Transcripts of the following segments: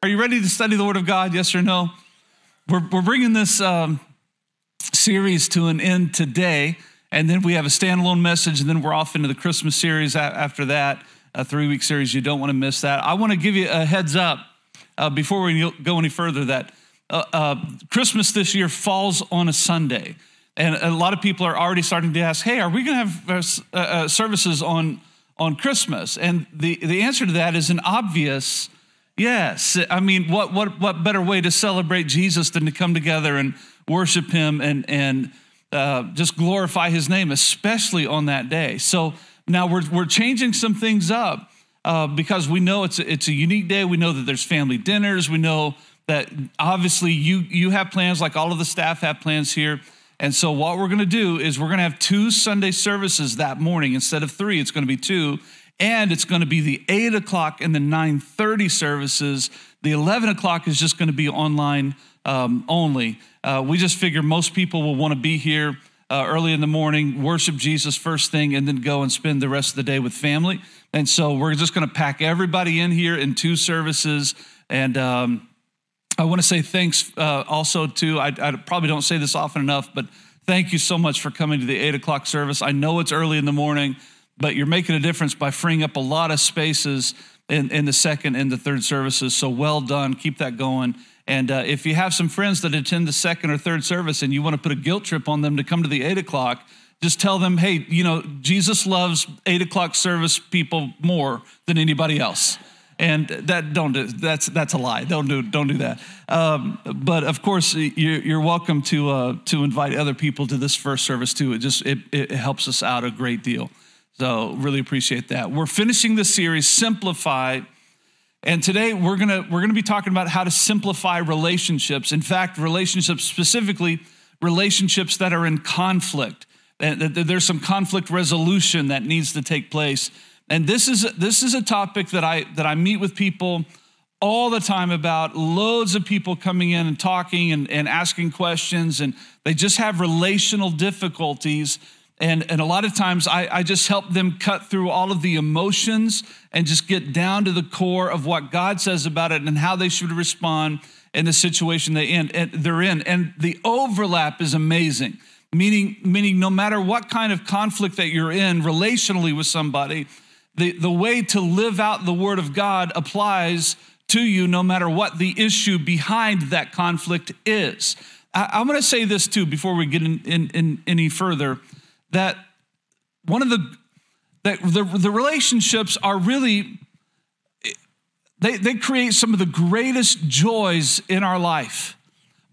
Are you ready to study the Word of God? Yes or no? We're, we're bringing this um, series to an end today, and then we have a standalone message, and then we're off into the Christmas series after that, a three week series. You don't want to miss that. I want to give you a heads up uh, before we go any further that uh, uh, Christmas this year falls on a Sunday. And a lot of people are already starting to ask, hey, are we going to have uh, uh, services on, on Christmas? And the, the answer to that is an obvious Yes. I mean, what, what, what better way to celebrate Jesus than to come together and worship him and, and uh, just glorify his name, especially on that day. So now we're, we're changing some things up uh, because we know it's a, it's a unique day. We know that there's family dinners. We know that obviously you, you have plans, like all of the staff have plans here. And so what we're going to do is we're going to have two Sunday services that morning instead of three. It's going to be two and it's going to be the 8 o'clock and the 9.30 services. The 11 o'clock is just going to be online um, only. Uh, we just figure most people will want to be here uh, early in the morning worship jesus first thing and then go and spend the rest of the day with family. And so we're just going to pack everybody in here in two services. And um, i want to say thanks uh, also to I, I probably don't say this often enough but thank you so much for coming to the 8 o'clock service. I know it's early in the morning but you're making a difference by freeing up a lot of spaces in, in the second and the third services. So well done. Keep that going. And uh, if you have some friends that attend the second or third service and you want to put a guilt trip on them to come to the eight o'clock, just tell them, hey, you know, Jesus loves eight o'clock service people more than anybody else. And that don't do that's that's a lie. Don't do don't do that. Um, but of course, you're, welcome to uh, to invite other people to this first service too. It just it, it helps us out a great deal. So, really appreciate that. We're finishing the series, Simplify. And today we're gonna, we're gonna be talking about how to simplify relationships. In fact, relationships specifically, relationships that are in conflict. There's some conflict resolution that needs to take place. And this is, this is a topic that I, that I meet with people all the time about loads of people coming in and talking and, and asking questions, and they just have relational difficulties and, and a lot of times I, I just help them cut through all of the emotions and just get down to the core of what God says about it and how they should respond in the situation they in, they're in. And the overlap is amazing, meaning, meaning no matter what kind of conflict that you're in relationally with somebody, the, the way to live out the word of God applies to you no matter what the issue behind that conflict is. I, am going to say this too before we get in, in, in any further that one of the that the, the relationships are really they, they create some of the greatest joys in our life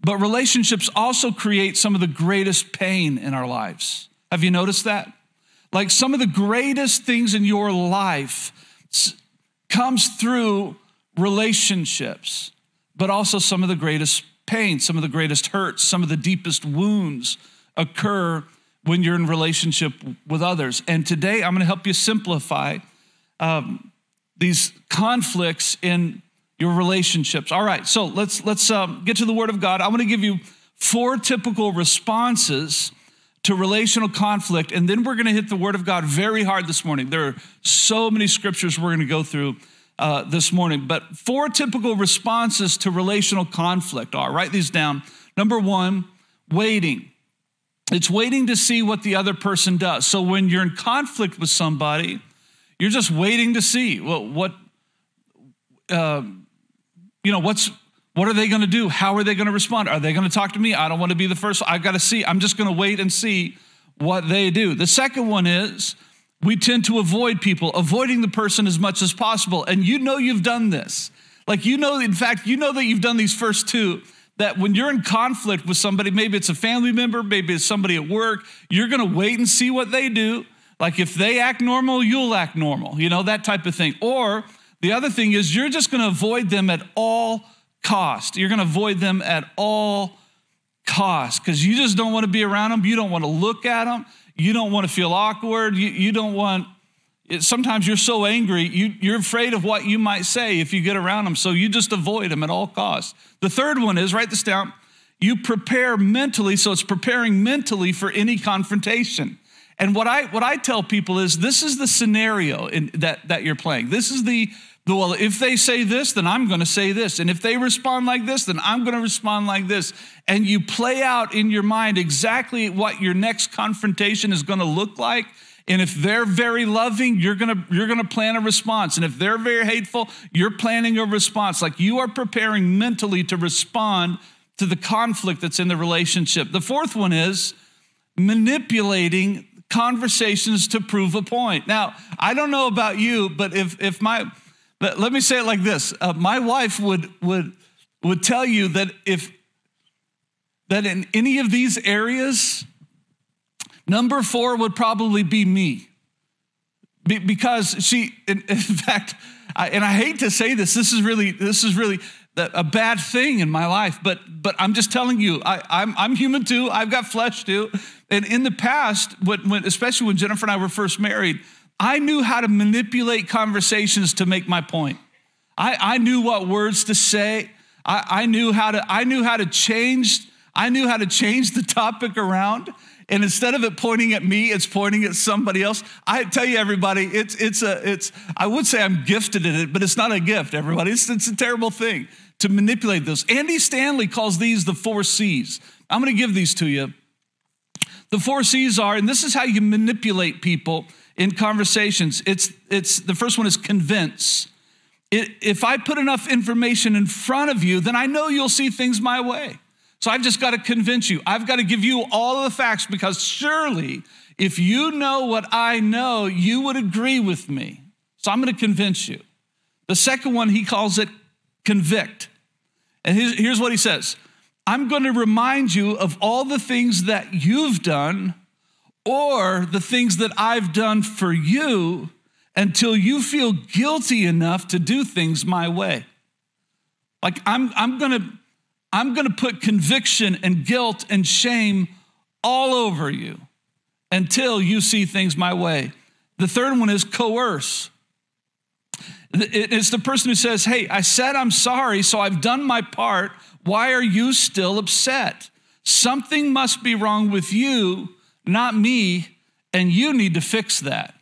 but relationships also create some of the greatest pain in our lives. Have you noticed that? Like some of the greatest things in your life comes through relationships but also some of the greatest pain some of the greatest hurts some of the deepest wounds occur when you're in relationship with others. And today I'm going to help you simplify um, these conflicts in your relationships. All right, so let's let's um, get to the Word of God. I want to give you four typical responses to relational conflict, and then we're going to hit the Word of God very hard this morning. There are so many scriptures we're going to go through. Uh, this morning, but four typical responses to relational conflict are write these down. Number one, waiting. It's waiting to see what the other person does. So when you're in conflict with somebody, you're just waiting to see well, what, uh, you know, what's What are they going to do? How are they going to respond? Are they going to talk to me? I don't want to be the first. I've got to see. I'm just going to wait and see what they do. The second one is we tend to avoid people, avoiding the person as much as possible. And you know you've done this. Like, you know, in fact, you know that you've done these first two. That when you're in conflict with somebody, maybe it's a family member, maybe it's somebody at work, you're gonna wait and see what they do. Like, if they act normal, you'll act normal, you know, that type of thing. Or the other thing is, you're just gonna avoid them at all cost. You're gonna avoid them at all cost because you just don't wanna be around them. You don't wanna look at them. You don't wanna feel awkward. You, you don't want sometimes you're so angry, you, you're afraid of what you might say if you get around them, so you just avoid them at all costs. The third one is write this down you prepare mentally, so it's preparing mentally for any confrontation. And what I what I tell people is this is the scenario in, that that you're playing. This is the, the well, if they say this, then I'm going to say this, and if they respond like this, then I'm going to respond like this. And you play out in your mind exactly what your next confrontation is going to look like and if they're very loving, you're gonna, you're gonna plan a response. And if they're very hateful, you're planning a response. Like you are preparing mentally to respond to the conflict that's in the relationship. The fourth one is manipulating conversations to prove a point. Now, I don't know about you, but if if my but let me say it like this: uh, my wife would would would tell you that if that in any of these areas Number four would probably be me. Be, because she, in, in fact, I, and I hate to say this, this is really, this is really a bad thing in my life, but but I'm just telling you, I, I'm I'm human too. I've got flesh too. And in the past, when, when especially when Jennifer and I were first married, I knew how to manipulate conversations to make my point. I, I knew what words to say. I, I knew how to I knew how to change. I knew how to change the topic around. And instead of it pointing at me, it's pointing at somebody else. I tell you, everybody, it's, it's a, it's, I would say I'm gifted at it, but it's not a gift, everybody. It's, it's a terrible thing to manipulate those. Andy Stanley calls these the four C's. I'm going to give these to you. The four C's are, and this is how you manipulate people in conversations. It's, it's the first one is convince. It, if I put enough information in front of you, then I know you'll see things my way. So I've just got to convince you. I've got to give you all the facts because surely if you know what I know, you would agree with me. So I'm going to convince you. The second one, he calls it convict. And here's what he says I'm going to remind you of all the things that you've done or the things that I've done for you until you feel guilty enough to do things my way. Like I'm, I'm going to I'm going to put conviction and guilt and shame all over you until you see things my way. The third one is coerce. It's the person who says, Hey, I said I'm sorry, so I've done my part. Why are you still upset? Something must be wrong with you, not me, and you need to fix that.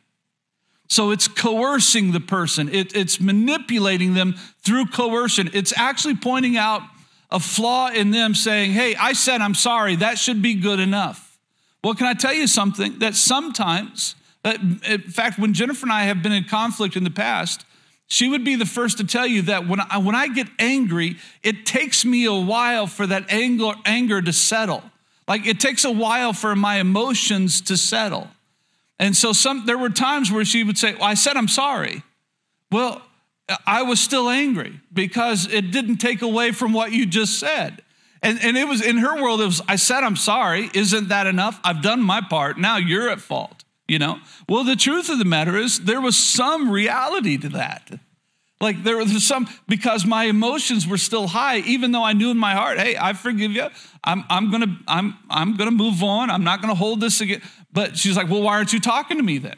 So it's coercing the person, it, it's manipulating them through coercion. It's actually pointing out a flaw in them saying, Hey, I said I'm sorry, that should be good enough. Well, can I tell you something? That sometimes, uh, in fact, when Jennifer and I have been in conflict in the past, she would be the first to tell you that when I, when I get angry, it takes me a while for that anger, anger to settle. Like it takes a while for my emotions to settle. And so some there were times where she would say, well, I said I'm sorry. Well, I was still angry because it didn't take away from what you just said. And, and it was in her world, it was, I said, I'm sorry. Isn't that enough? I've done my part. Now you're at fault, you know? Well, the truth of the matter is, there was some reality to that. Like there was some, because my emotions were still high, even though I knew in my heart, hey, I forgive you. I'm, I'm gonna, I'm, I'm gonna move on. I'm not gonna hold this again. But she's like, well, why aren't you talking to me then?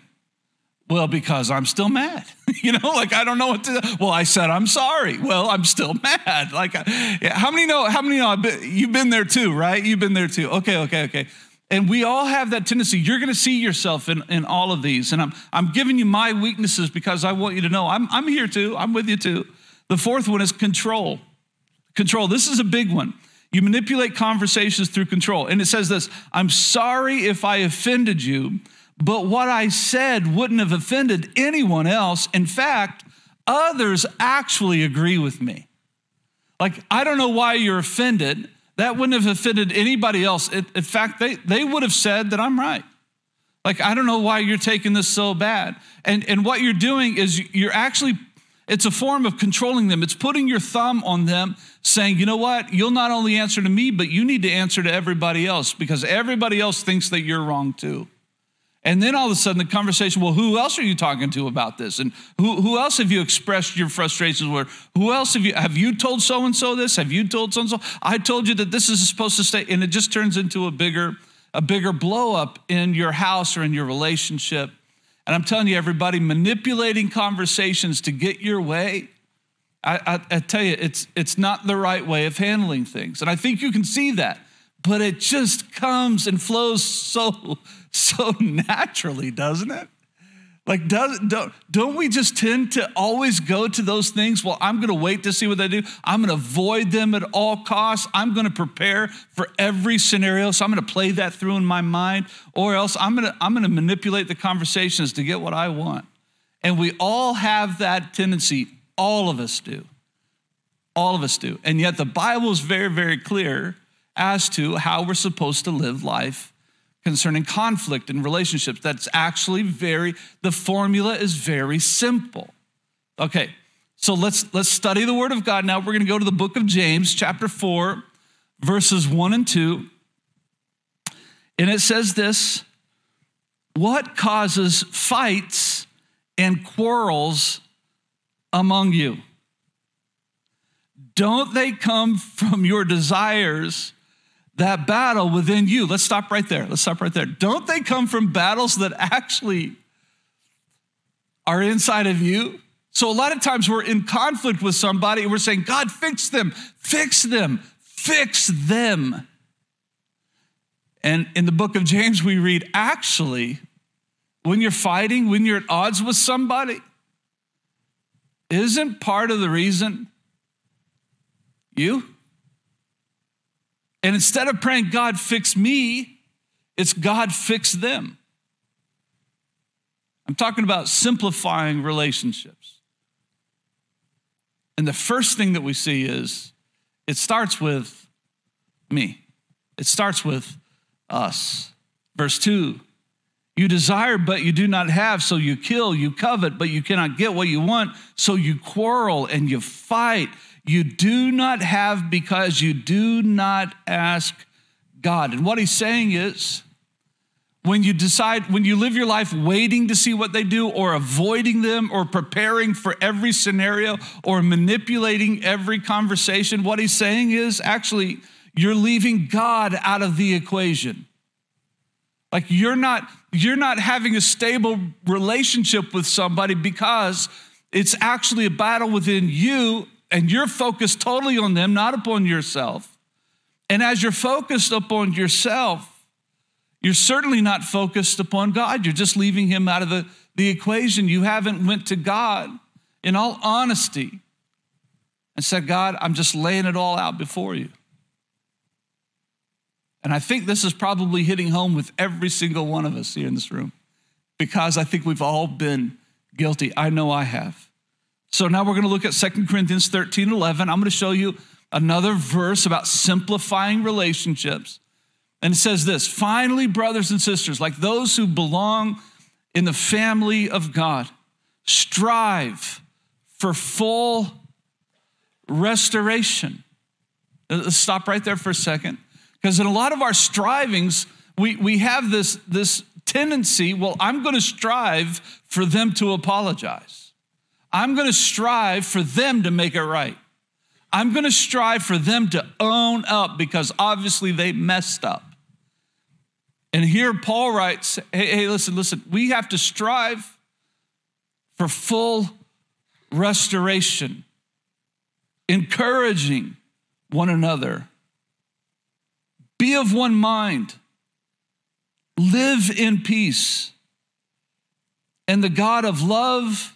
Well, because I'm still mad. you know, like I don't know what to. Do. Well, I said I'm sorry. Well, I'm still mad. Like, yeah, how many know? How many know? Been, you've been there too, right? You've been there too. Okay, okay, okay. And we all have that tendency. You're going to see yourself in, in all of these. And I'm, I'm giving you my weaknesses because I want you to know I'm, I'm here too. I'm with you too. The fourth one is control. Control. This is a big one. You manipulate conversations through control. And it says this I'm sorry if I offended you but what I said wouldn't have offended anyone else. In fact, others actually agree with me. Like, I don't know why you're offended. That wouldn't have offended anybody else. in fact, they, they would have said that I'm right. Like, I don't know why you're taking this so bad. And, and what you're doing is you're actually, it's a form of controlling them. It's putting your thumb on them, saying, you know what? You'll not only answer to me, but you need to answer to everybody else because everybody else thinks that you're wrong too. And then all of a sudden, the conversation, well, who else are you talking to about this? And who, who else have you expressed your frustrations with? Who else have you, have you told so and so this? Have you told so and so? I told you that this is supposed to stay. And it just turns into a bigger, a bigger blow up in your house or in your relationship. And I'm telling you, everybody, manipulating conversations to get your way, I, I, I tell you, it's, it's not the right way of handling things. And I think you can see that but it just comes and flows so so naturally, doesn't it? Like, does, don't, don't we just tend to always go to those things? Well, I'm going to wait to see what they do. I'm going to avoid them at all costs. I'm going to prepare for every scenario. So I'm going to play that through in my mind, or else I'm going to, I'm going to manipulate the conversations to get what I want. And we all have that tendency. All of us do. All of us do. And yet the Bible is very, very clear as to how we're supposed to live life concerning conflict in relationships. That's actually very, the formula is very simple. Okay, so let's let's study the word of God now. We're to go to the book of James, chapter 4, verses 1 and 2. And it says this What causes fights and quarrels among you? Don't they come from your desires that battle within you. Let's stop right there. Let's stop right there. Don't they come from battles that actually are inside of you? So a lot of times we're in conflict with somebody and we're saying, God, fix them, fix them, fix them. And in the book of James, we read, actually, when you're fighting, when you're at odds with somebody, isn't part of the reason you? And instead of praying, God, fix me, it's God, fix them. I'm talking about simplifying relationships. And the first thing that we see is it starts with me, it starts with us. Verse 2 You desire, but you do not have, so you kill. You covet, but you cannot get what you want, so you quarrel and you fight you do not have because you do not ask God. And what he's saying is, when you decide, when you live your life waiting to see what they do, or avoiding them, or preparing for every scenario, or manipulating every conversation, what he's saying is actually, you're leaving God out of the equation. Like you're not, you're not having a stable relationship with somebody because it's actually a battle within you and you're focused totally on them, not upon yourself. And as you're focused upon yourself, you're certainly not focused upon God. You're just leaving him out of the, the equation. You haven't went to God in all honesty and said, God, I'm just laying it all out before you. And I think this is probably hitting home with every single one of us here in this room because I think we've all been guilty. I know I have. So now we're going to look at 2 Corinthians 13 11. I'm going to show you another verse about simplifying relationships. And it says this Finally, brothers and sisters, like those who belong in the family of God, strive for full restoration. Uh, let's stop right there for a second. Because in a lot of our strivings, we, we have this, this tendency well, I'm going to strive for them to apologize. I'm going to strive for them to make it right. I'm going to strive for them to own up because obviously they messed up. And here Paul writes, hey, hey, listen, listen, we have to strive for full restoration, encouraging one another. Be of one mind, live in peace. And the God of love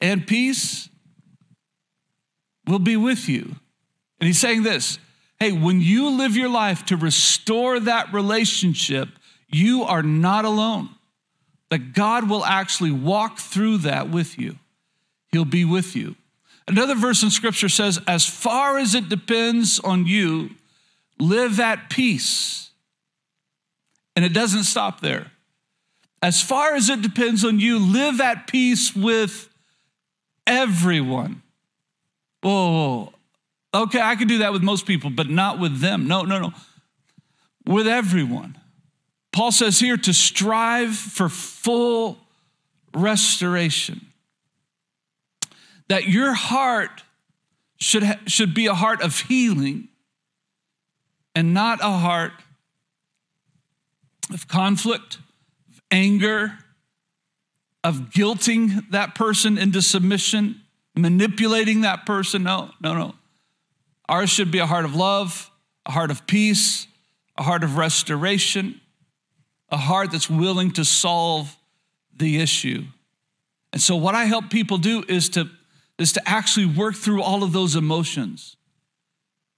and peace will be with you. And he's saying this hey, when you live your life to restore that relationship, you are not alone. That God will actually walk through that with you, He'll be with you. Another verse in scripture says, As far as it depends on you, live at peace. And it doesn't stop there. As far as it depends on you, live at peace with everyone. Whoa, okay, I can do that with most people, but not with them. No, no, no. With everyone. Paul says here to strive for full restoration. That your heart should, ha- should be a heart of healing and not a heart of conflict, of anger, of guilting that person into submission, manipulating that person. No, no, no. Ours should be a heart of love, a heart of peace, a heart of restoration, a heart that's willing to solve the issue. And so, what I help people do is to, is to actually work through all of those emotions.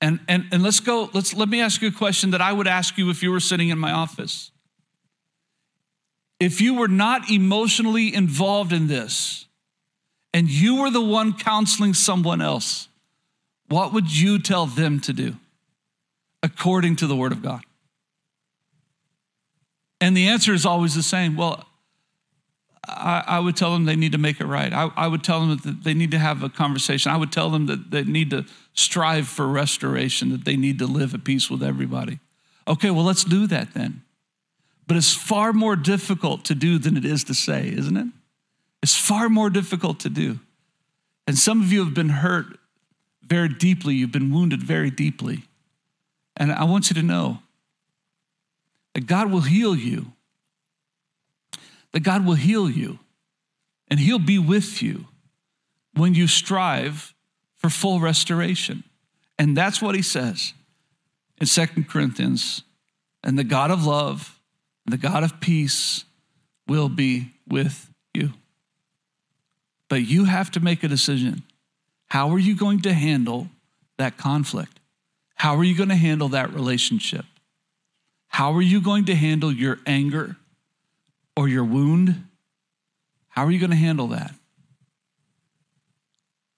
And, and, and let's go, let's, let me ask you a question that I would ask you if you were sitting in my office. If you were not emotionally involved in this and you were the one counseling someone else, what would you tell them to do according to the Word of God? And the answer is always the same. Well, I, I, would tell them they need to make it right. I, I, would tell them that they need to have a conversation. I would tell them that they need to strive for restoration, that they need to live at peace with everybody. Okay, well, let's do that then. But it's far more difficult to do than it is to say, isn't it? It's far more difficult to do. And some of you have been hurt very deeply, you've been wounded very deeply. And I want you to know that God will heal you that God will heal you and He'll be with you when you strive for full restoration. And that's what He says in Second Corinthians. And the God of love, the God of peace will be with you. But you have to make a decision. How are you going to handle that conflict? How are you going to handle that relationship? How are you going to handle your anger? or your wound, how are you going to handle that?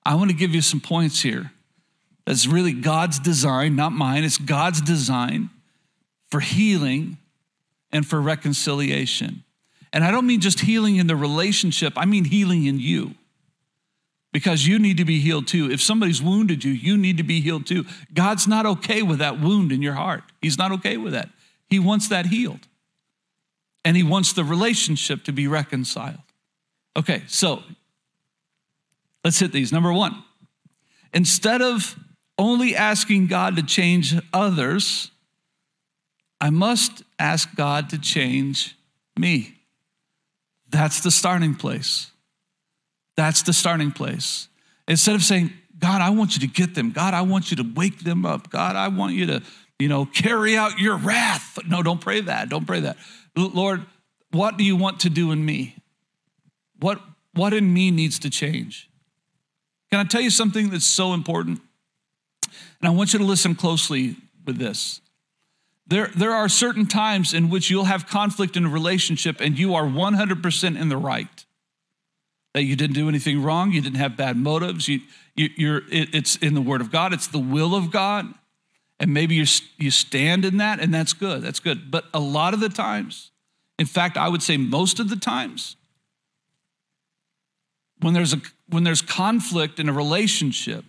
I want to give you some points here. That's really God's design, not mine. It's God's design for healing and for reconciliation. And I don't mean just healing in the relationship, I mean healing in you. Because you need to be healed too. If somebody's wounded you, you need to be healed too. God's not okay with that wound in your heart. He's not okay with that. He wants that healed and he wants the relationship to be reconciled. Okay, so let's hit these. Number one, instead of only asking God to change others, I must ask God to change me. That's the starting place. That's the starting place. Instead of saying, God, I want you to get them. God, I want you to wake them up. God, I want you to, you know, carry out your wrath. No, don't pray that. Don't pray that. Lord, what do you want to do in me? What, what in me needs to change? Can I tell you something that's so important? And I want you to listen closely with this. There, there are certain times in which you'll have conflict in a relationship and you are 100% in the right. That you didn't do anything wrong, you didn't have bad motives, you, you, are it, it's in the Word of God, it's the will of God. And maybe you you stand in that, and that's good. That's good. But a lot of the times, in fact, I would say most of the times, when there's, a, when there's conflict in a relationship,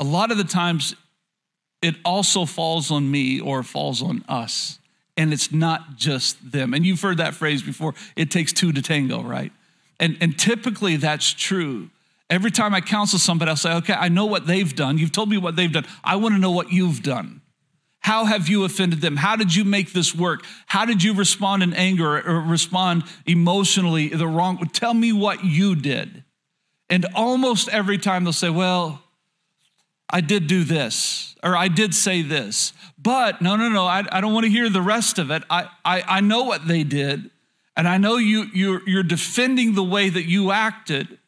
a lot of the times it also falls on me or falls on us. And it's not just them. And you've heard that phrase before it takes two to tango, right? And, and typically that's true. Every time I counsel somebody, I'll say, okay, I know what they've done. You've told me what they've done. I want to know what you've done. How have you offended them? How did you make this work? How did you respond in anger or respond emotionally the wrong? Tell me what you did. And almost every time they'll say, well, I did do this, or I did say this. But no, no, no, I, I don't want to hear the rest of it. I, I, I know what they did, and I know you, you're, you're defending the way that you acted.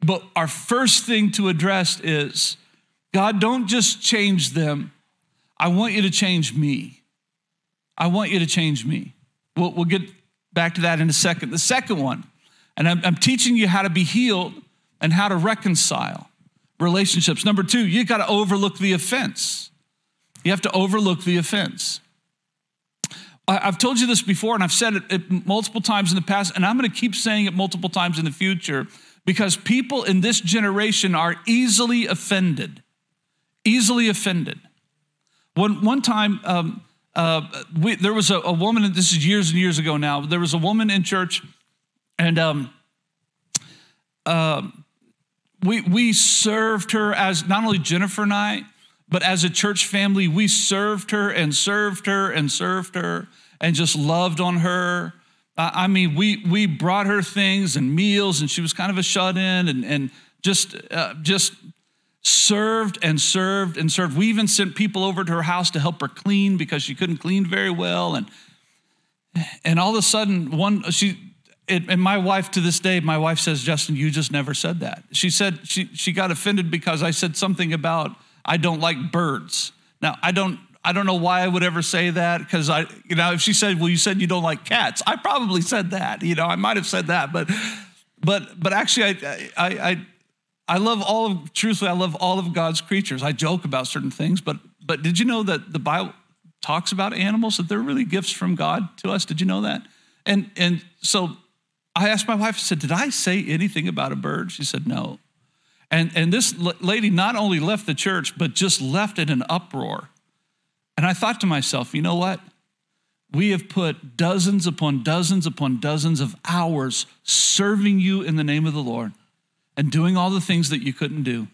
But our first thing to address is God, don't just change them. I want you to change me. I want you to change me. We'll, we'll get back to that in a second. The second one, and I'm, I'm teaching you how to be healed and how to reconcile relationships. Number two, you got to overlook the offense. You have to overlook the offense. I've told you this before, and I've said it multiple times in the past, and I'm going to keep saying it multiple times in the future because people in this generation are easily offended. Easily offended. One, one time, um, uh, we, there was a, a, woman, this is years and years ago now, there was a woman in church, and um, uh, we, we served her as not only Jennifer and I, but as a church family, we served her and served her and served her and just loved on her. Uh, I mean, we, we brought her things and meals, and she was kind of a shut in and, and just, uh, just served and served and served. We even sent people over to her house to help her clean because she couldn't clean very well. And, and all of a sudden, one, she, it, and my wife to this day, my wife says, Justin, you just never said that. She said she, she got offended because I said something about I don't like birds. Now, I don't, I don't know why I would ever say that because I, you know, if she said, well, you said you don't like cats, I probably said that, you know, I might have said that, but, but, but actually I, I, I I love all of, truthfully, I love all of God's creatures. I joke about certain things, but, but did you know that the Bible talks about animals, that they're really gifts from God to us? Did you know that? And, and so I asked my wife, I said, Did I say anything about a bird? She said, No. And, and this lady not only left the church, but just left it in an uproar. And I thought to myself, you know what? We have put dozens upon dozens upon dozens of hours serving you in the name of the Lord and doing all the things that you couldn't do.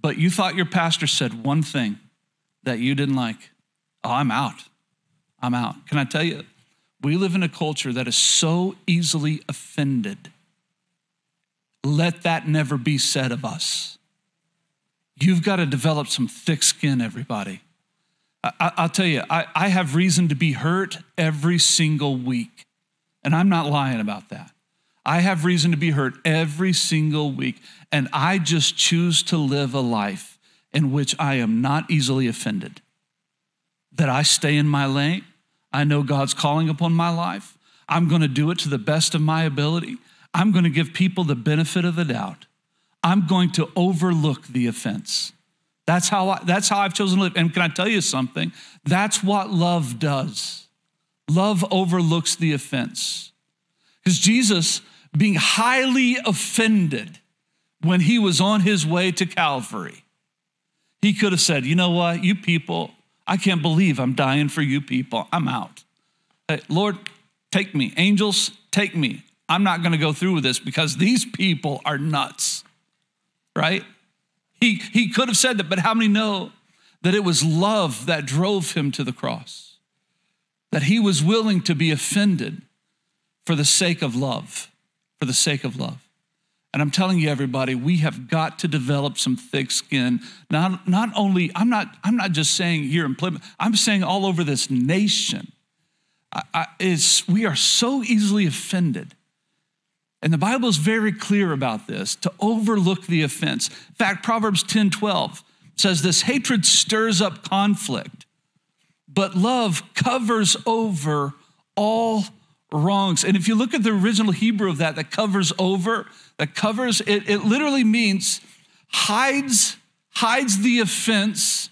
But you thought your pastor said one thing that you didn't like. Oh, I'm out. I'm out. Can I tell you? We live in a culture that is so easily offended. Let that never be said of us. You've got to develop some thick skin, everybody. I, will tell you, I, I have reason to be hurt every single week. And I'm not lying about that. I have reason to be hurt every single week, and I just choose to live a life in which I am not easily offended. That I stay in my lane. I know God's calling upon my life. I'm going to do it to the best of my ability. I'm going to give people the benefit of the doubt. I'm going to overlook the offense. That's how, I, that's how I've chosen to live. And can I tell you something? That's what love does. Love overlooks the offense. Because Jesus being highly offended when he was on his way to Calvary. He could have said, You know what, you people, I can't believe I'm dying for you people. I'm out. Hey, Lord, take me. Angels, take me. I'm not going to go through with this because these people are nuts, right? He, he could have said that, but how many know that it was love that drove him to the cross? That he was willing to be offended for the sake of love for the sake of love. And I'm telling you, everybody, we have got to develop some thick skin. Not, not only, I'm not, I'm not just saying here in Plymouth, I'm saying all over this nation. I, I, is, we are so easily offended. And the Bible is very clear about this to overlook the offense. In fact, Proverbs 10 12 says this hatred stirs up conflict, but love covers over all wrongs. And if you look at the original Hebrew of that, that covers over, that covers, it, it literally means hides, hides the offense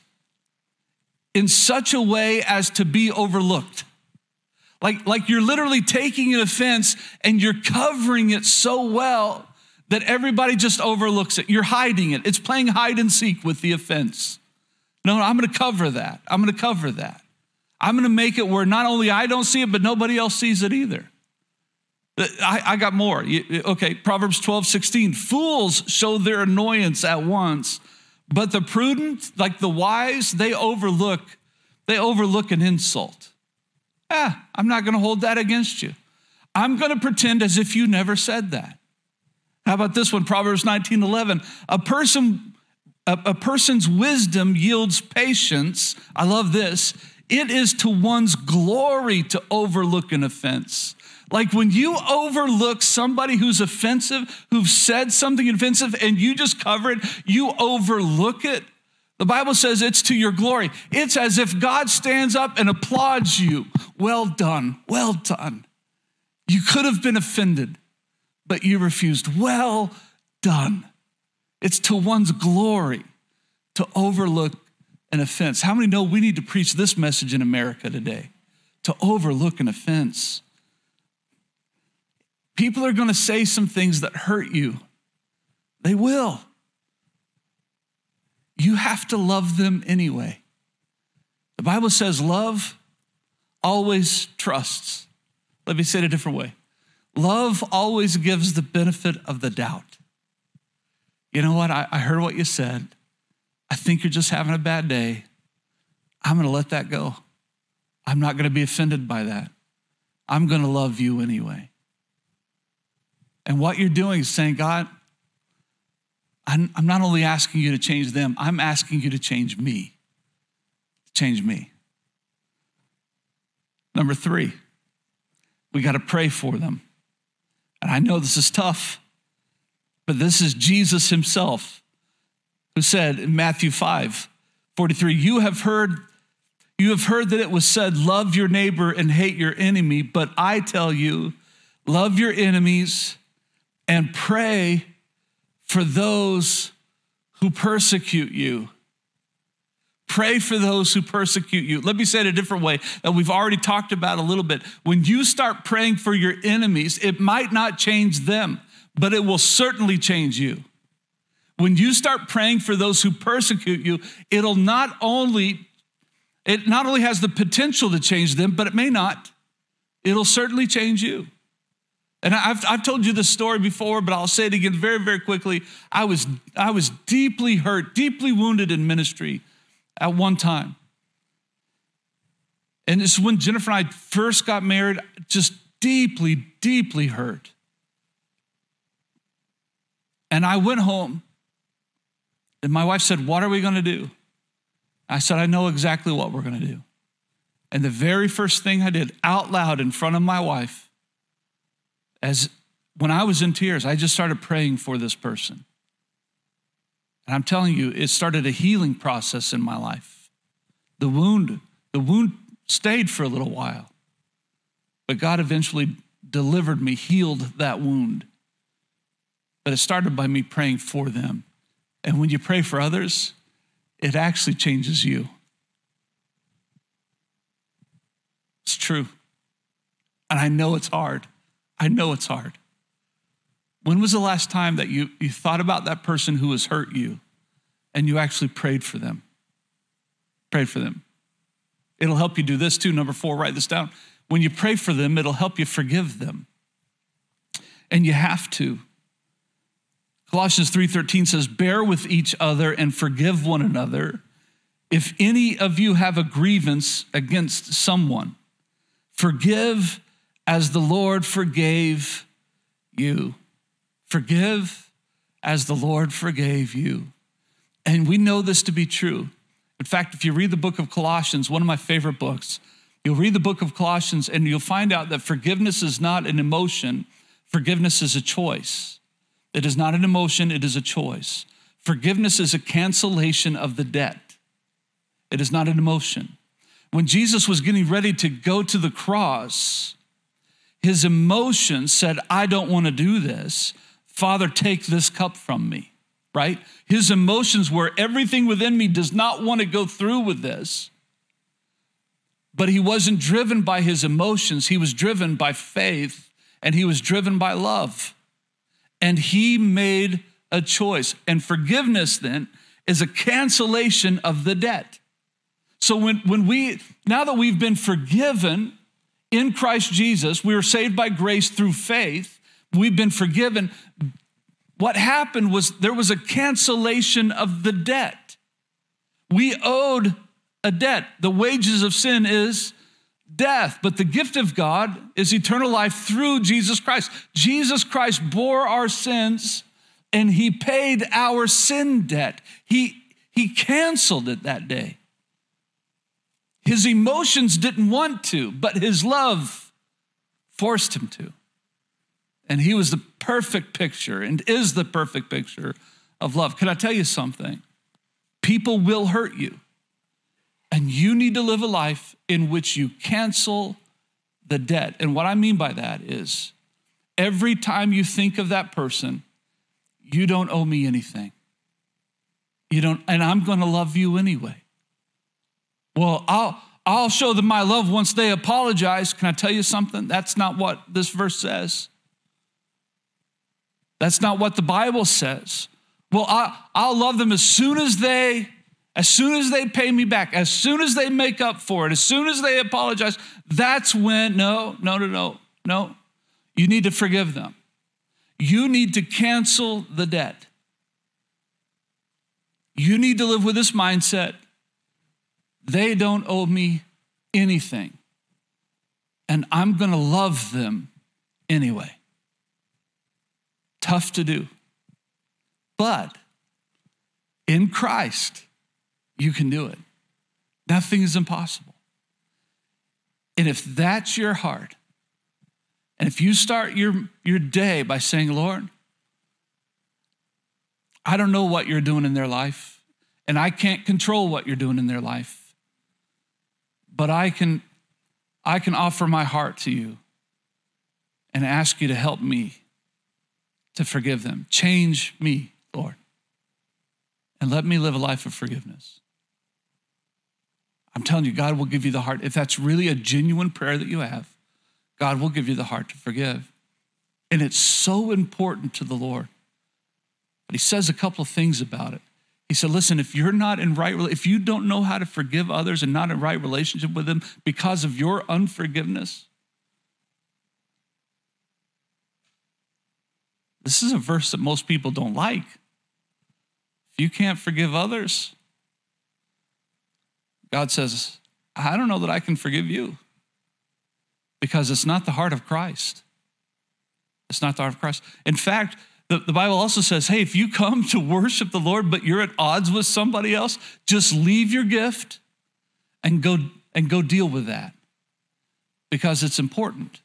in such a way as to be overlooked. Like, like you're literally taking an offense and you're covering it so well that everybody just overlooks it. You're hiding it. It's playing hide and seek with the offense. No, I'm going to cover that. I'm going to cover that. I'm going to make it where not only I don't see it, but nobody else sees it either. I, I got more. Okay, Proverbs 12, 16. Fools show their annoyance at once, but the prudent, like the wise, they overlook, they overlook an insult. Ah, I'm not going to hold that against you. I'm going to pretend as if you never said that. How about this one? Proverbs 19, 11. A person, a, a person's wisdom yields patience. I love this it is to one's glory to overlook an offense. Like when you overlook somebody who's offensive, who've said something offensive, and you just cover it, you overlook it. The Bible says it's to your glory. It's as if God stands up and applauds you. Well done, well done. You could have been offended, but you refused. Well done. It's to one's glory to overlook an offense. How many know we need to preach this message in America today? To overlook an offense. People are going to say some things that hurt you. They will. You have to love them anyway. The Bible says love always trusts. Let me say it a different way love always gives the benefit of the doubt. You know what? I, I heard what you said. I think you're just having a bad day. I'm going to let that go. I'm not going to be offended by that. I'm going to love you anyway. And what you're doing is saying, God, I'm, not only asking you to change them, I'm asking you to change me. Change me. Number three, we got to pray for them. And I know this is tough, but this is Jesus himself who said in Matthew 5 43, You have heard. You have heard that it was said, Love your neighbor and hate your enemy. But I tell you, love your enemies and pray for those who persecute you. Pray for those who persecute you. Let me say it a different way that we've already talked about a little bit. When you start praying for your enemies, it might not change them, but it will certainly change you. When you start praying for those who persecute you, it'll not only it not only has the potential to change them, but it may not. It'll certainly change you. And I've, I've told you this story before, but I'll say it again very, very quickly. I was, I was deeply hurt, deeply wounded in ministry at one time. And this is when Jennifer and I first got married, just deeply, deeply hurt. And I went home, and my wife said, What are we going to do? I said, I know exactly what we're going to do. And the very first thing I did out loud in front of my wife, as when I was in tears, I just started praying for this person. And I'm telling you, it started a healing process in my life. The wound, the wound stayed for a little while, but God eventually delivered me, healed that wound. But it started by me praying for them. And when you pray for others, it actually changes you. It's true. And I know it's hard. I know it's hard. When was the last time that you, you thought about that person who has hurt you and you actually prayed for them? Prayed for them. It'll help you do this too. Number four, write this down. When you pray for them, it'll help you forgive them. And you have to. Colossians 3:13 says, "Bear with each other and forgive one another if any of you have a grievance against someone. Forgive as the Lord forgave you." Forgive as the Lord forgave you. And we know this to be true. In fact, if you read the book of Colossians, one of my favorite books, you'll read the book of Colossians and you'll find out that forgiveness is not an emotion, forgiveness is a choice. It is not an emotion, it is a choice. Forgiveness is a cancellation of the debt, it is not an emotion. When Jesus was getting ready to go to the cross, his emotion said, I don't want to do this. Father, take this cup from me, right? His emotions were everything within me does not want to go through with this. But he wasn't driven by his emotions, he was driven by faith and he was driven by love. And he made a choice. And forgiveness then is a cancellation of the debt. So when, when we, now that we've been forgiven in Christ Jesus, we were saved by grace through faith we've been forgiven. What happened was there was a cancellation of the debt. We owed a debt. The wages of sin is death, but the gift of God is eternal life through Jesus Christ. Jesus Christ bore our sins and he paid our sin debt. He, he canceled it that day. His emotions didn't want to, but his love forced him to. And he was the perfect picture and is the perfect picture of love. Can I tell you something? People will hurt you. And you need to live a life in which you cancel the debt. And what I mean by that is every time you think of that person, you don't owe me anything. You don't, and I'm going to love you anyway. Well, I'll, I'll show them my love once they apologize. Can I tell you something? That's not what this verse says. That's not what the Bible says. Well, I, I'll love them as soon as they as soon as they pay me back, as soon as they make up for it, as soon as they apologize, that's when, no, no, no, no, no. You need to forgive them. You need to cancel the debt. You need to live with this mindset. They don't owe me anything. And I'm going to love them anyway. Tough to do. But in Christ, you can do it. Nothing is impossible. And if that's your heart, and if you start your, your day by saying, Lord, I don't know what you're doing in their life, and I can't control what you're doing in their life, but I can, I can offer my heart to you and ask you to help me to forgive them. Change me, Lord, and let me live a life of forgiveness. I'm telling you, God will give you the heart. If that's really a genuine prayer that you have, God will give you the heart to forgive. And it's so important to the Lord. But he says a couple of things about it. He said, listen, if you're not in right, if you don't know how to forgive others and not in right relationship with them because of your unforgiveness, this is a verse that most people don't like. If you can't forgive others, God says, I don't know that I can forgive you because it's not the heart of Christ. It's not the heart of Christ. In fact, the, the Bible also says, hey, if you come to worship the Lord, but you're at odds with somebody else, just leave your gift and go and go deal with that because it's important.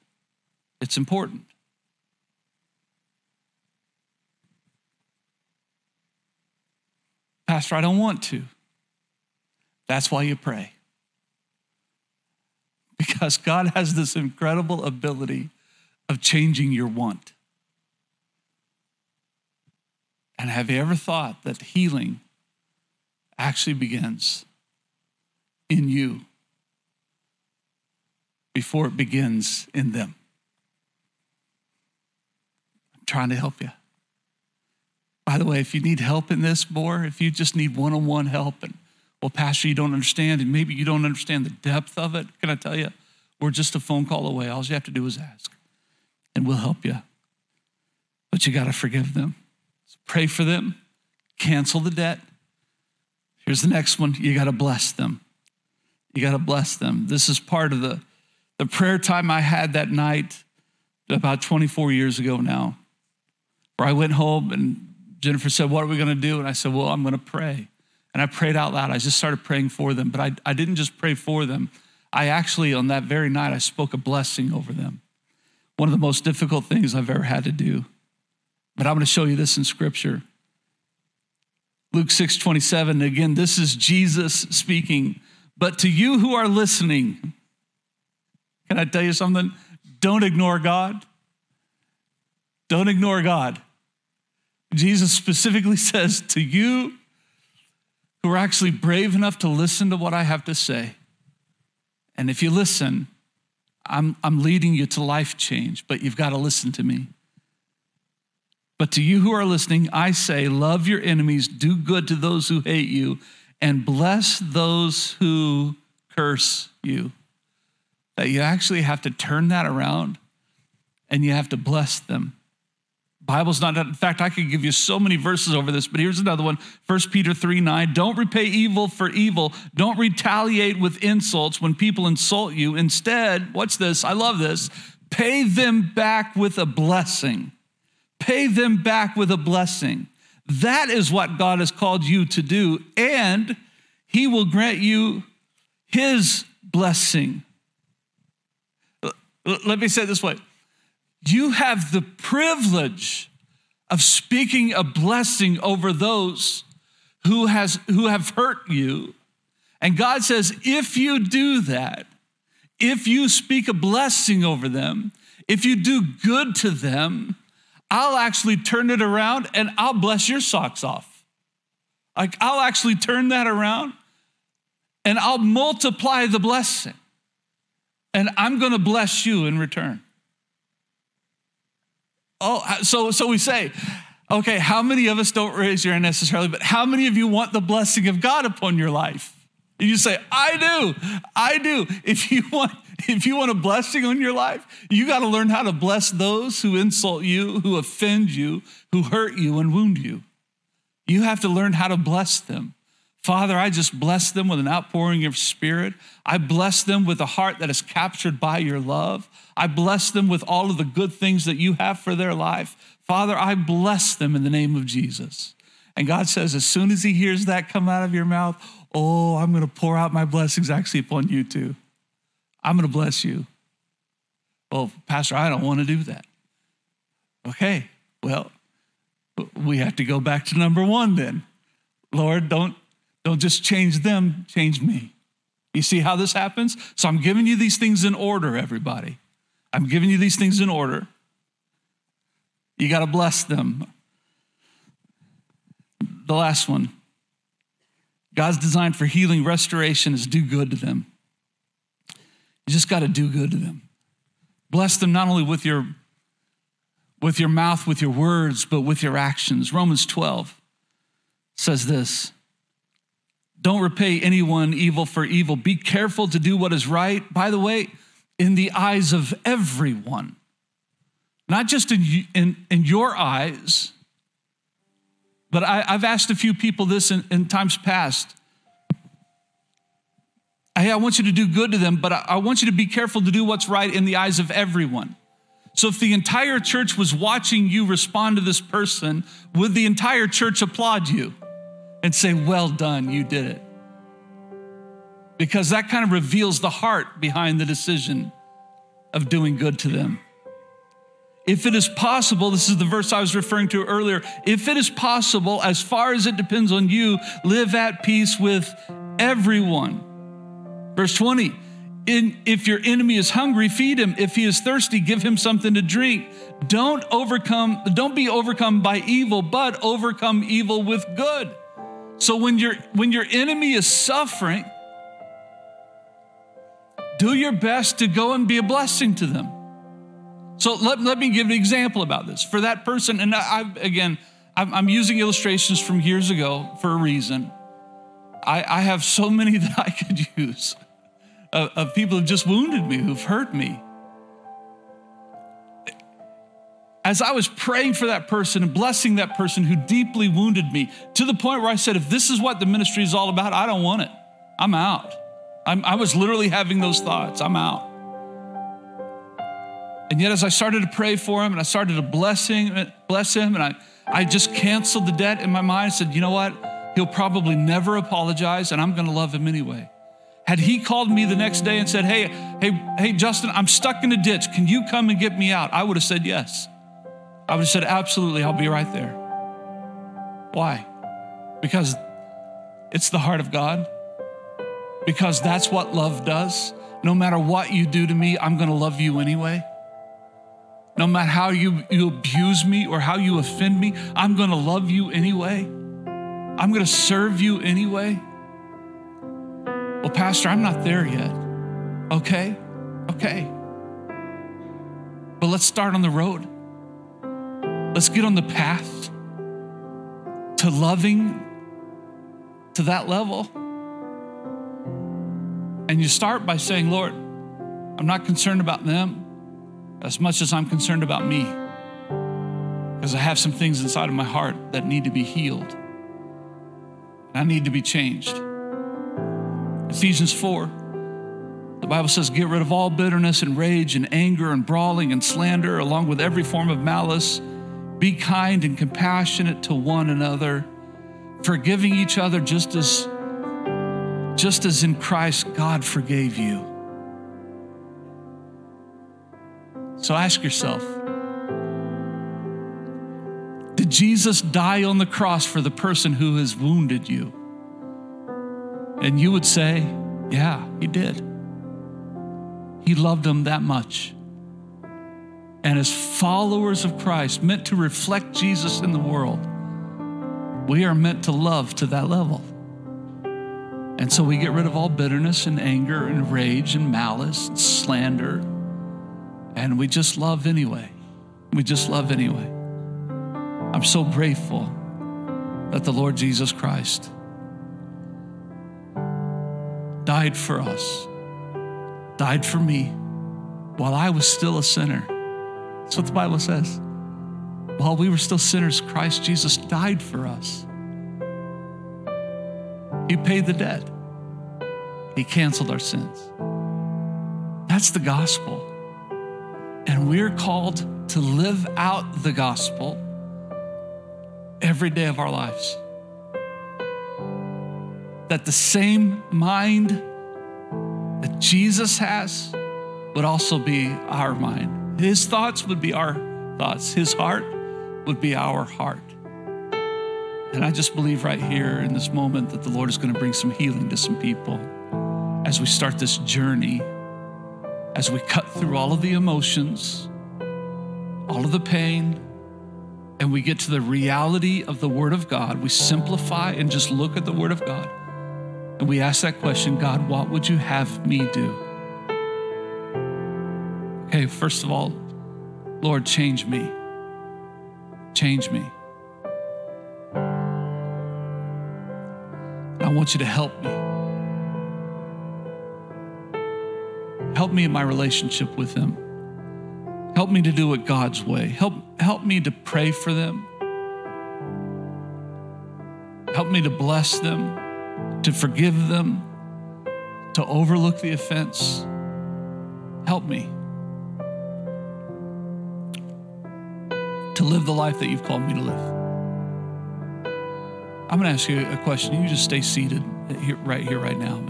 It's important. Pastor, I don't want to. That's why you pray. Because God has this incredible ability of changing your want. And have you ever thought that healing actually begins in you before it begins in them? I'm trying to help you. By the way, if you need help in this more, if you just need one on one help and well, Pastor, you don't understand, and maybe you don't understand the depth of it. Can I tell you? We're just a phone call away. All you have to do is ask, and we'll help you. But you got to forgive them. So pray for them, cancel the debt. Here's the next one you got to bless them. You got to bless them. This is part of the, the prayer time I had that night about 24 years ago now, where I went home and Jennifer said, What are we going to do? And I said, Well, I'm going to pray. And I prayed out loud. I just started praying for them, but I, I didn't just pray for them. I actually, on that very night, I spoke a blessing over them. One of the most difficult things I've ever had to do. But I'm going to show you this in scripture. Luke 6 27, again, this is Jesus speaking. But to you who are listening, can I tell you something? Don't ignore God. Don't ignore God. Jesus specifically says, To you who are actually brave enough to listen to what I have to say. And if you listen, I'm, I'm leading you to life change, but you've got to listen to me. But to you who are listening, I say, love your enemies, do good to those who hate you, and bless those who curse you. That you actually have to turn that around and you have to bless them. Bible's not, in fact, I could give you so many verses over this, but here's another one 1 Peter 3 9. Don't repay evil for evil. Don't retaliate with insults when people insult you. Instead, what's this? I love this. Pay them back with a blessing. Pay them back with a blessing. That is what God has called you to do, and He will grant you His blessing. Let me say it this way you have the privilege of speaking a blessing over those who, has, who have hurt you. And God says, if you do that, if you speak a blessing over them, if you do good to them, I'll actually turn it around and I'll bless your socks off. Like, I'll actually turn that around and I'll multiply the blessing. And I'm going to bless you in return. Oh, uh, so, so we say, okay, how many of us don't raise your hand necessarily, but how many of you want the blessing of God upon your life? And you say, I do, I do. If you want, if you want a blessing on your life, you got to learn how to bless those who insult you, who offend you, who hurt you and wound you. You have to learn how to bless them. Father, I just bless them with an outpouring of spirit. I bless them with a heart that is captured by your love. I bless them with all of the good things that you have for their life. Father, I bless them in the name of Jesus. And God says, as soon as He hears that come out of your mouth, oh, I'm going to pour out my blessings actually upon you too. I'm going to bless you. Well, Pastor, I don't want to do that. Okay, well, we have to go back to number one then. Lord, don't, don't just change them, change me. You see how this happens? So I'm giving you these things in order, everybody. I'm giving you these things in order. You got to bless them. The last one God's design for healing, restoration is do good to them. You just got to do good to them. Bless them not only with your with your mouth, with your words, but with your actions. Romans 12 says this Don't repay anyone evil for evil. Be careful to do what is right, by the way, in the eyes of everyone, not just in, in, in your eyes. But I, have asked a few people this in, in times past hey, I want you to do good to them, but I want you to be careful to do what's right in the eyes of everyone. So if the entire church was watching you respond to this person, would the entire church applaud you and say, Well done, you did it? Because that kind of reveals the heart behind the decision of doing good to them. If it is possible, this is the verse I was referring to earlier. If it is possible, as far as it depends on you, live at peace with everyone. Verse 20, in, if your enemy is hungry, feed him. If he is thirsty, give him something to drink. Don't overcome, don't be overcome by evil, but overcome evil with good. So when your when your enemy is suffering, do your best to go and be a blessing to them. So let, let me give an example about this. For that person, and I, I again, I'm, I'm, using illustrations from years ago for a reason. I, I have so many that I could use of, of people who've just wounded me, who've hurt me. As I was praying for that person and blessing that person who deeply wounded me, to the point where I said, if this is what the ministry is all about, I don't want it. I'm out. I'm, i was literally having those thoughts. I'm out. And yet, as I started to pray for him and I started to bless him, bless him and I, I just canceled the debt in my mind. I said, you know what? He'll probably never apologize, and I'm going to love him anyway. Had he called me the next day and said, Hey, hey, hey, Justin, I'm stuck in a ditch. Can you come and get me out? I would have said yes. I would have said, Absolutely, I'll be right there. Why? Because it's the heart of God. Because that's what love does. No matter what you do to me, I'm going to love you anyway. No matter how you, you abuse me or how you offend me, I'm going to love you anyway. I'm going to serve you anyway. Well, Pastor, I'm not there yet. Okay, okay. But let's start on the road. Let's get on the path to loving to that level. And you start by saying, Lord, I'm not concerned about them as much as I'm concerned about me. Because I have some things inside of my heart that need to be healed. I need to be changed. Ephesians 4. The Bible says, Get rid of all bitterness and rage and anger and brawling and slander, along with every form of malice. Be kind and compassionate to one another, forgiving each other just as, just as in Christ God forgave you. So ask yourself Did Jesus die on the cross for the person who has wounded you? And you would say, Yeah, he did. He loved them that much. And as followers of Christ, meant to reflect Jesus in the world, we are meant to love to that level. And so we get rid of all bitterness and anger and rage and malice and slander. And we just love anyway. We just love anyway. I'm so grateful that the Lord Jesus Christ died for us, died for me while I was still a sinner. That's what the Bible says. While we were still sinners, Christ Jesus died for us. He paid the debt. He canceled our sins. That's the gospel. And we're called to live out the gospel every day of our lives. That the same mind that Jesus has would also be our mind. His thoughts would be our thoughts, His heart would be our heart. And I just believe right here in this moment that the Lord is going to bring some healing to some people as we start this journey, as we cut through all of the emotions, all of the pain, and we get to the reality of the Word of God. We simplify and just look at the Word of God. And we ask that question God, what would you have me do? Okay, first of all, Lord, change me. Change me. I want you to help me. Help me in my relationship with them. Help me to do it God's way. Help, help me to pray for them. Help me to bless them, to forgive them, to overlook the offense. Help me to live the life that you've called me to live. I'm going to ask you a question. You just stay seated here, right here, right now.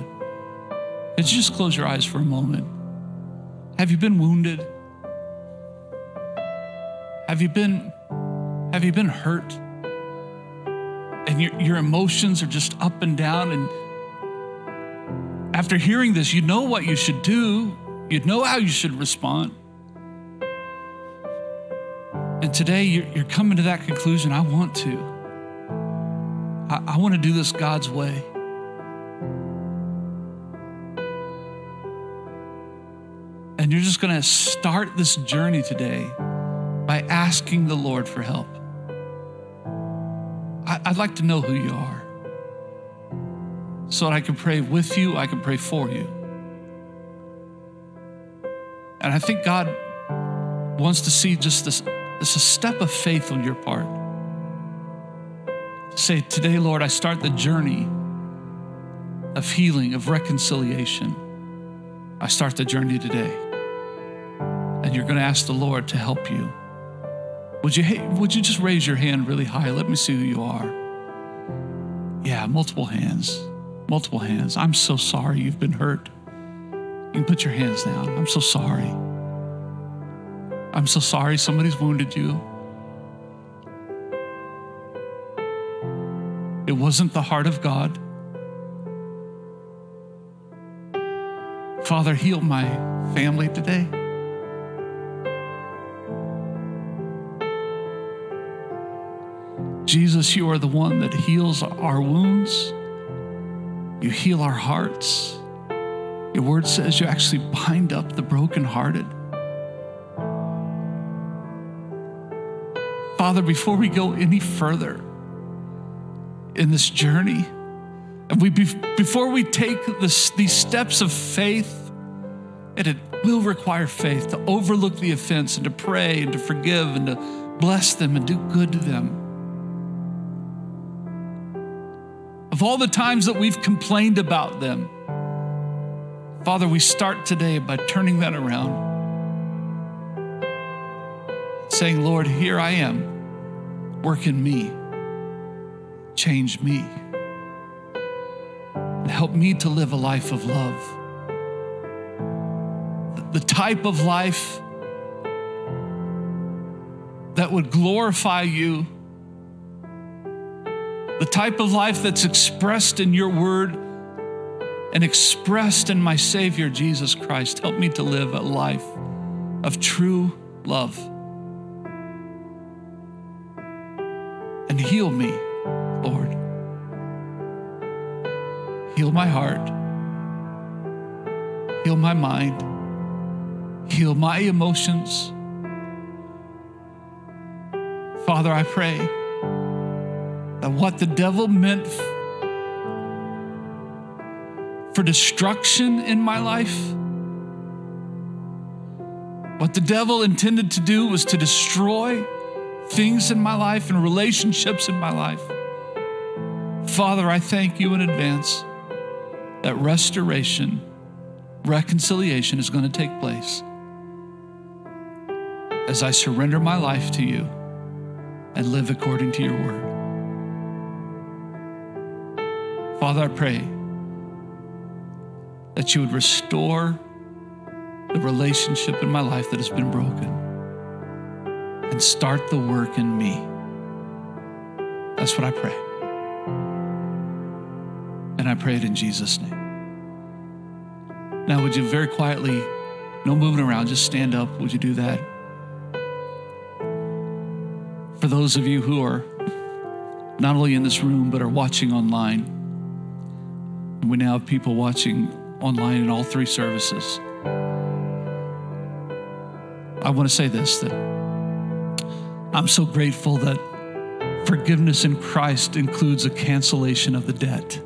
But just close your eyes for a moment? Have you been wounded? Have you been have you been hurt? And your, your emotions are just up and down. And after hearing this, you know what you should do. You know how you should respond. And today you're, you're coming to that conclusion. I want to. I, I want to do this God's way. And you're just going to start this journey today by asking the Lord for help. I, I'd like to know who you are so that I can pray with you, I can pray for you. And I think God wants to see just this, this a step of faith on your part. Say, Today, Lord, I start the journey of healing, of reconciliation. I start the journey today. And you're going to ask the Lord to help you. Would you, would you just raise your hand really high? Let me see who you are. Yeah, multiple hands. Multiple hands. I'm so sorry you've been hurt. You can put your hands down. I'm so sorry. I'm so sorry somebody's wounded you. It wasn't the heart of God. Father, heal my family today. Jesus, you are the one that heals our wounds. You heal our hearts. Your word says you actually bind up the brokenhearted. Father, before we go any further, in this journey. And we, before we take this, these steps of faith, and it will require faith to overlook the offense and to pray and to forgive and to bless them and do good to them. Of all the times that we've complained about them, Father, we start today by turning that around. Saying, Lord, here I am, work in me change me and help me to live a life of love. The type of life that would glorify you, the type of life that's expressed in your word and expressed in my Savior Jesus Christ. Help me to live a life of true love. And heal me, Lord. Heal my heart. Heal my mind. Heal my emotions. Father, I pray that what the devil meant for destruction in my life, what the devil intended to do was to destroy things in my life and relationships in my life. Father, I thank you in advance that restoration, reconciliation is going to take place as I surrender my life to you and live according to your word. Father, I pray that you would restore the relationship in my life that has been broken and start the work in me. That's what I pray. And I pray it in Jesus' name. Now, would you very quietly, no moving around, just stand up? Would you do that? For those of you who are not only in this room, but are watching online, we now have people watching online in all three services. I want to say this that I'm so grateful that forgiveness in Christ includes a cancellation of the debt.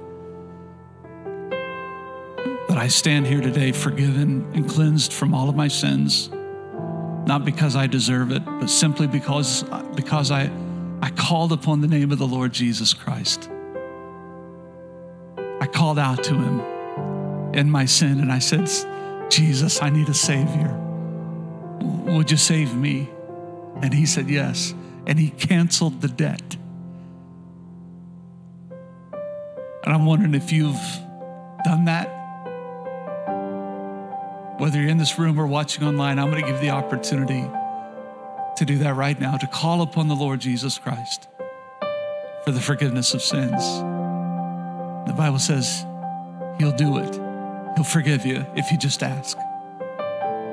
I stand here today forgiven and cleansed from all of my sins, not because I deserve it, but simply because, because I, I called upon the name of the Lord Jesus Christ. I called out to him in my sin and I said, Jesus, I need a Savior. Would you save me? And he said, Yes. And he canceled the debt. And I'm wondering if you've done that. Whether you're in this room or watching online, I'm going to give you the opportunity to do that right now, to call upon the Lord Jesus Christ for the forgiveness of sins. The Bible says he'll do it. He'll forgive you if you just ask.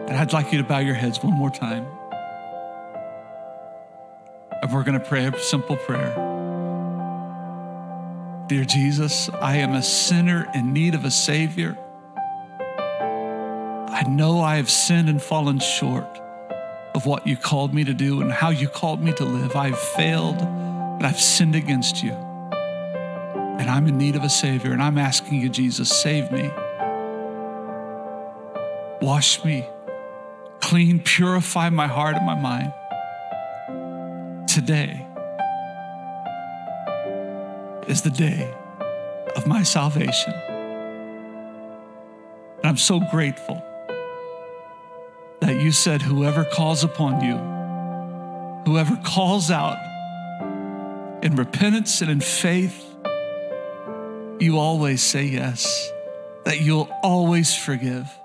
And I'd like you to bow your heads one more time. And we're going to pray a simple prayer. Dear Jesus, I am a sinner in need of a Savior. I know I have sinned and fallen short of what you called me to do and how you called me to live. I've failed and I've sinned against you. And I'm in need of a Savior, and I'm asking you, Jesus, save me. Wash me clean, purify my heart and my mind today is the day of my salvation. And I'm so grateful that you said, Whoever calls upon you, whoever calls out in repentance and in faith, you always say yes, that you'll always forgive.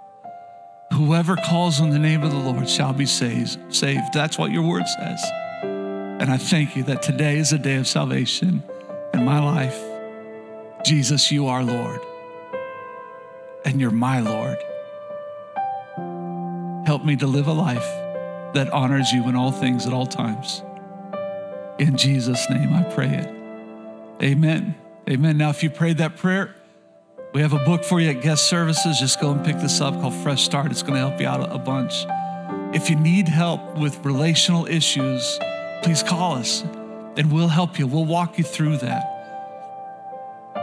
Whoever calls on the name of the Lord shall be saved. Saved. That's what your word says. And I thank you that today is a day of salvation in my life. Jesus, you are Lord. And you're my Lord. Help me to live a life that honors you in all things at all times. In Jesus' name I pray it. Amen. Amen. Now, if you prayed that prayer, we have a book for you at guest services. Just go and pick this up called Fresh Start. It's going to help you out a bunch. If you need help with relational issues, please call us and we'll help you. We'll walk you through that.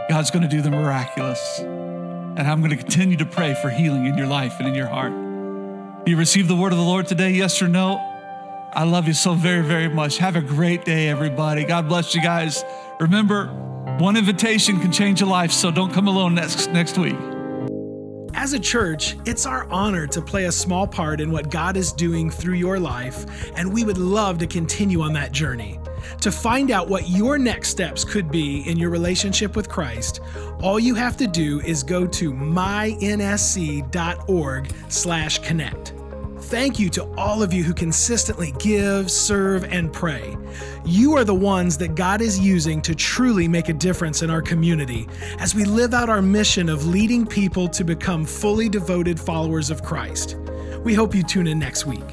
God's going to do the miraculous. And I'm going to continue to pray for healing in your life and in your heart. You received the word of the Lord today, yes or no? I love you so very, very much. Have a great day, everybody. God bless you guys. Remember, one invitation can change a life, so don't come alone next, next week. As a church, it's our honor to play a small part in what God is doing through your life, and we would love to continue on that journey. To find out what your next steps could be in your relationship with Christ, all you have to do is go to mynsc.org/connect. Thank you to all of you who consistently give, serve, and pray. You are the ones that God is using to truly make a difference in our community as we live out our mission of leading people to become fully devoted followers of Christ. We hope you tune in next week.